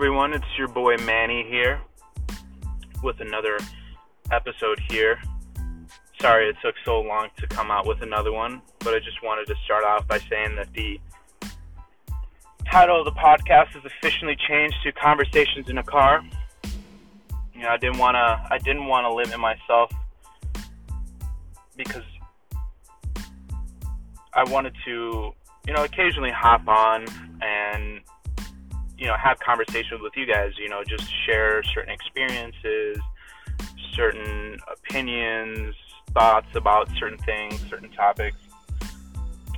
everyone. It's your boy Manny here with another episode here. Sorry it took so long to come out with another one, but I just wanted to start off by saying that the title of the podcast is officially changed to Conversations in a Car. You know, I didn't want to I didn't want to limit myself because I wanted to, you know, occasionally hop on and you know have conversations with you guys you know just share certain experiences certain opinions thoughts about certain things certain topics.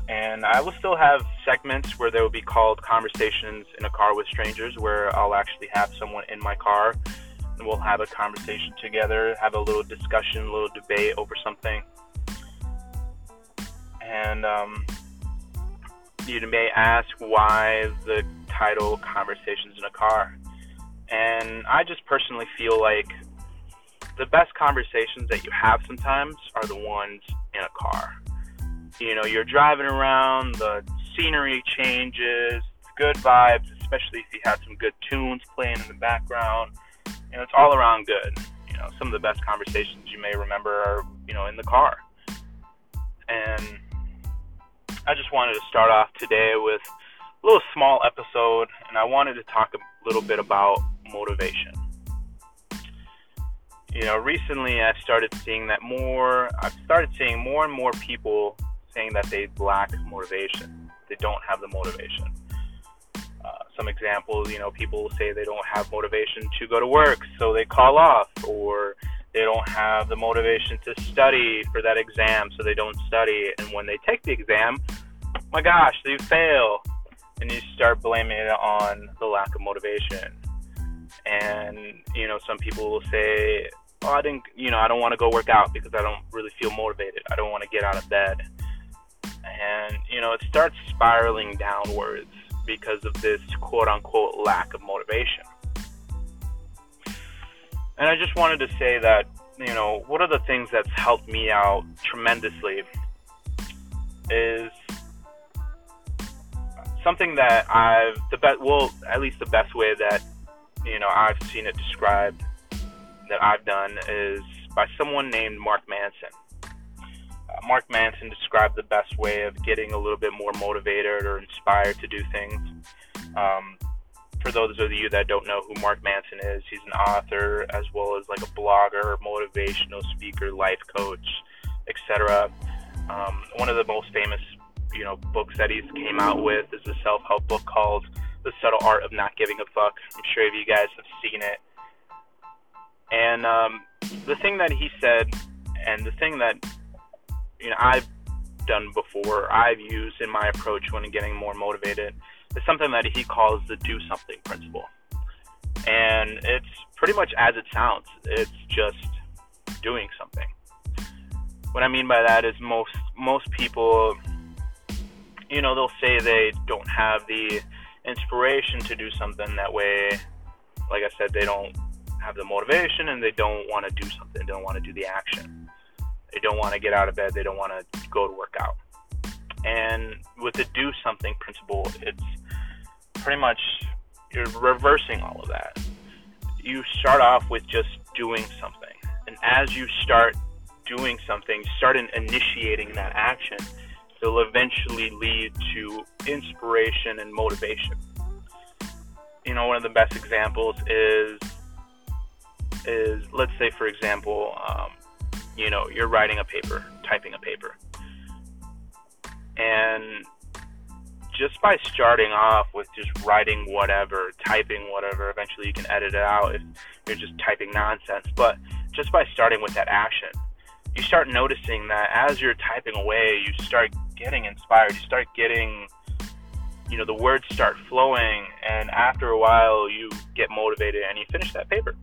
And i will still have segments where they will be called conversations in a car with strangers where i'll actually have someone in my car and we'll have a conversation together have a little discussion a little debate over something. And um, you may ask why the title Conversations in a Car. And I just personally feel like the best conversations that you have sometimes are the ones in a car. You know, you're driving around, the scenery changes, good vibes, especially if you have some good tunes playing in the background. You know, it's all around good. You know, some of the best conversations you may remember are, you know, in the car. And I just wanted to start off today with little small episode, and I wanted to talk a little bit about motivation. You know, recently I started seeing that more, I've started seeing more and more people saying that they lack motivation. They don't have the motivation. Uh, some examples, you know, people say they don't have motivation to go to work, so they call off, or they don't have the motivation to study for that exam, so they don't study. And when they take the exam, my gosh, they fail and you start blaming it on the lack of motivation. And you know, some people will say, "Oh, I didn't, you know, I don't want to go work out because I don't really feel motivated. I don't want to get out of bed." And you know, it starts spiraling downwards because of this quote unquote lack of motivation. And I just wanted to say that, you know, one of the things that's helped me out tremendously is something that I've the best well at least the best way that you know I've seen it described that I've done is by someone named Mark Manson. Uh, Mark Manson described the best way of getting a little bit more motivated or inspired to do things. Um, for those of you that don't know who Mark Manson is, he's an author as well as like a blogger, motivational speaker, life coach, etc. Um, one of the most famous you know books that he's came out with is a self help book called The Subtle Art of Not Giving a Fuck. I'm sure you guys have seen it. And um, the thing that he said, and the thing that you know I've done before, I've used in my approach when getting more motivated, is something that he calls the do something principle. And it's pretty much as it sounds. It's just doing something. What I mean by that is most most people you know, they'll say they don't have the inspiration to do something that way. Like I said, they don't have the motivation and they don't want to do something. They don't want to do the action. They don't want to get out of bed. They don't want to go to work out. And with the do something principle, it's pretty much you're reversing all of that. You start off with just doing something. And as you start doing something, start initiating that action it'll eventually lead to inspiration and motivation. You know, one of the best examples is is let's say, for example, um, you know, you're writing a paper, typing a paper, and just by starting off with just writing whatever, typing whatever, eventually you can edit it out if you're just typing nonsense. But just by starting with that action, you start noticing that as you're typing away, you start getting inspired. You start getting, you know, the words start flowing, and after a while, you get motivated and you finish that paper.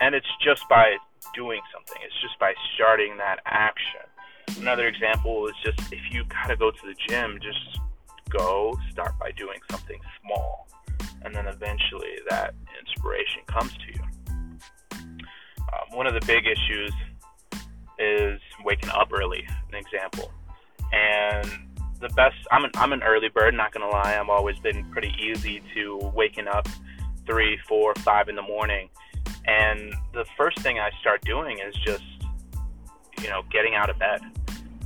And it's just by doing something. It's just by starting that action. Another example is just if you gotta go to the gym, just go start by doing something small, and then eventually that inspiration comes to you. Um, one of the big issues is waking up early. An example, and the best I'm an I'm an early bird, not gonna lie. I've always been pretty easy to waking up three, four, five in the morning. And the first thing I start doing is just, you know, getting out of bed.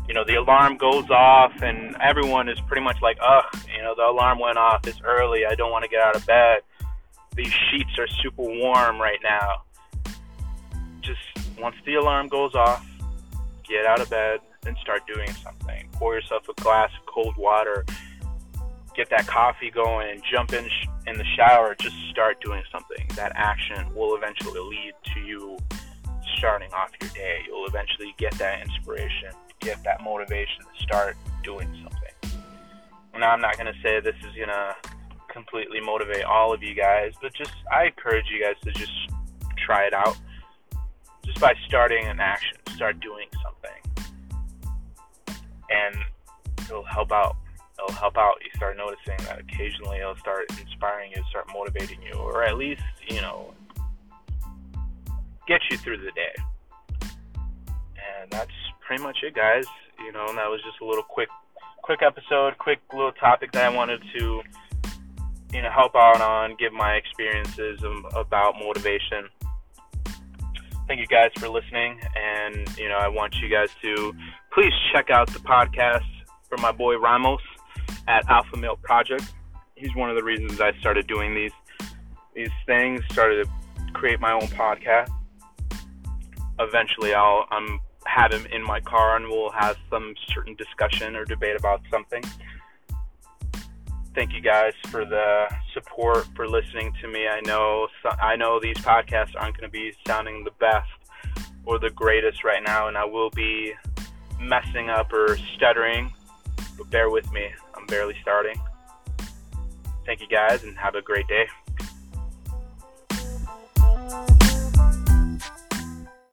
You know, the alarm goes off, and everyone is pretty much like, ugh, you know, the alarm went off. It's early. I don't want to get out of bed. These sheets are super warm right now. Just once the alarm goes off, get out of bed and start doing something. Pour yourself a glass of cold water get that coffee going, jump in sh- in the shower, just start doing something. That action will eventually lead to you starting off your day. You'll eventually get that inspiration, get that motivation to start doing something. Now, I'm not going to say this is going to completely motivate all of you guys, but just I encourage you guys to just try it out. Just by starting an action, start doing something. And it'll help out it'll help out. You start noticing that occasionally it'll start inspiring you, start motivating you, or at least, you know, get you through the day. And that's pretty much it, guys. You know, and that was just a little quick, quick episode, quick little topic that I wanted to, you know, help out on, give my experiences about motivation. Thank you guys for listening, and you know, I want you guys to please check out the podcast from my boy Ramos at Alpha Male Project. He's one of the reasons I started doing these these things. Started to create my own podcast. Eventually, I'll I'm have him in my car and we'll have some certain discussion or debate about something. Thank you guys for the support for listening to me. I know I know these podcasts aren't going to be sounding the best or the greatest right now, and I will be messing up or stuttering but bear with me. I'm barely starting. Thank you guys and have a great day.